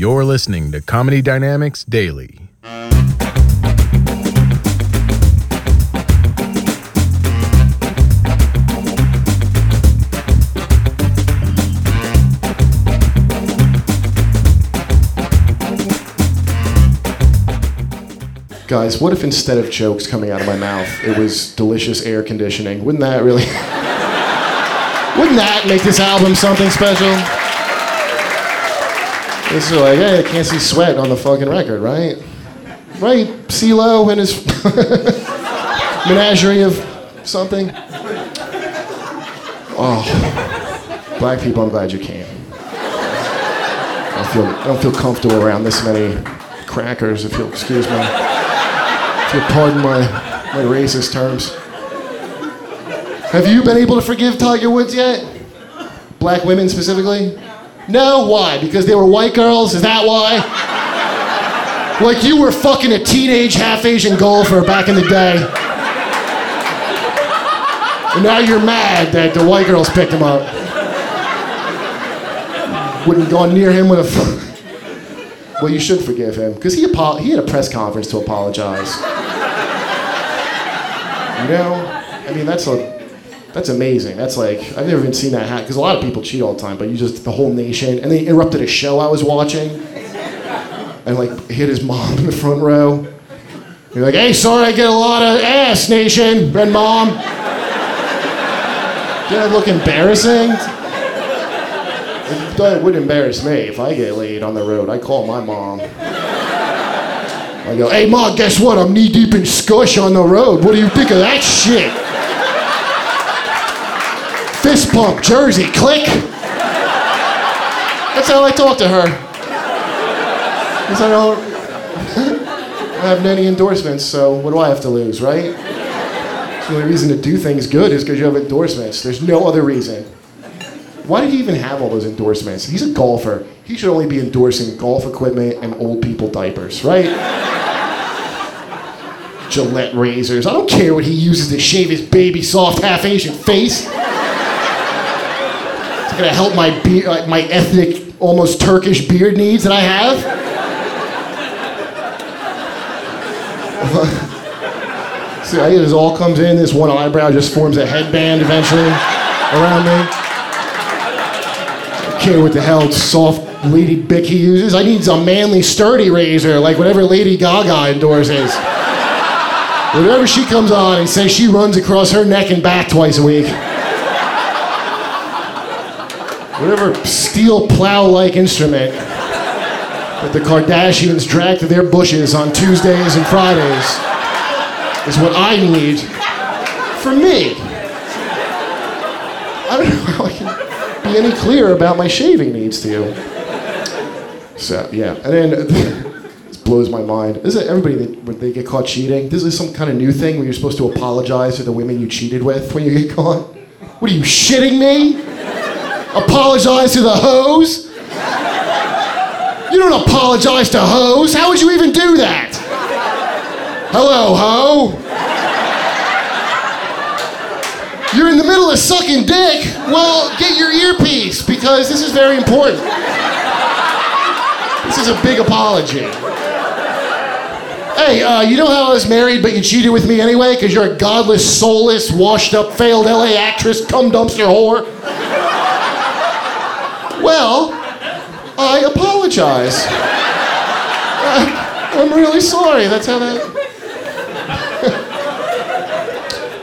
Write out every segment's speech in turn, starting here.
You're listening to Comedy Dynamics Daily. Guys, what if instead of jokes coming out of my mouth, it was delicious air conditioning? Wouldn't that really. Wouldn't that make this album something special? This is like, hey, I can't see sweat on the fucking record, right? Right? CeeLo and his menagerie of something. Oh, black people, I'm glad you came. I feel, I don't feel comfortable around this many crackers, if you'll excuse me. If you'll pardon my, my racist terms. Have you been able to forgive Tiger Woods yet? Black women specifically? No? Why? Because they were white girls? Is that why? Like you were fucking a teenage half Asian golfer back in the day. And now you're mad that the white girls picked him up. Wouldn't go near him with a. Well, you should forgive him because he apo- he had a press conference to apologize. You know, I mean that's a that's amazing. That's like I've never even seen that happen because a lot of people cheat all the time, but you just the whole nation and they interrupted a show I was watching and like hit his mom in the front row. You're like, hey, sorry, I get a lot of ass, nation, and mom. Did I look embarrassing? It would embarrass me if I get laid on the road. I call my mom. I go, hey, mom, guess what? I'm knee deep in scush on the road. What do you think of that shit? Fist pump, Jersey, click. That's how I talk to her. Because I don't I have any endorsements, so what do I have to lose, right? The only reason to do things good is because you have endorsements. There's no other reason. Why did he even have all those endorsements? He's a golfer. He should only be endorsing golf equipment and old people diapers, right? Gillette razors. I don't care what he uses to shave his baby soft half Asian face. It's gonna help my be- uh, my ethnic, almost Turkish beard needs that I have. See, I, it all comes in. This one eyebrow just forms a headband eventually around me. I care what the hell soft Lady Bic he uses. I need a manly, sturdy razor, like whatever Lady Gaga endorses. Whatever she comes on and says she runs across her neck and back twice a week. Whatever steel plow-like instrument that the Kardashians drag to their bushes on Tuesdays and Fridays is what I need for me. I don't know how I can be any clearer about my shaving needs to you. So yeah, and then blows my mind. Is it everybody that when they get caught cheating? This is some kind of new thing where you're supposed to apologize to the women you cheated with when you get caught. What are you shitting me? Apologize to the hoes? You don't apologize to hoes. How would you even do that? Hello, ho. You're in the middle of sucking dick. Well, get your earpiece because this is very important. This is a big apology. Hey, uh, you know how I was married, but you cheated with me anyway because you're a godless, soulless, washed-up, failed LA actress, cum dumpster whore. Well, I apologize. I, I'm really sorry. That's how that.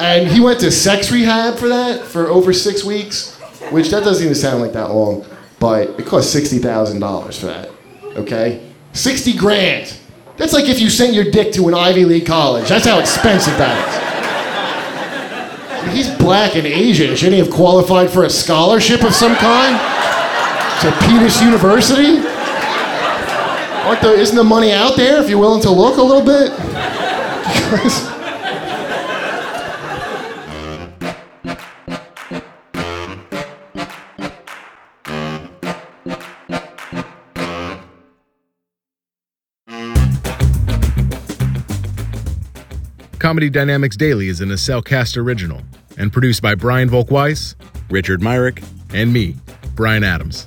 and he went to sex rehab for that for over six weeks, which that doesn't even sound like that long, but it cost sixty thousand dollars for that. Okay, sixty grand. That's like if you sent your dick to an Ivy League college. That's how expensive that is. He's black and Asian. Shouldn't he have qualified for a scholarship of some kind? To Penis University? Aren't the, isn't the money out there if you're willing to look a little bit? Comedy Dynamics Daily is an Accelcast original and produced by Brian Volkweiss, Richard Myrick, and me, Brian Adams.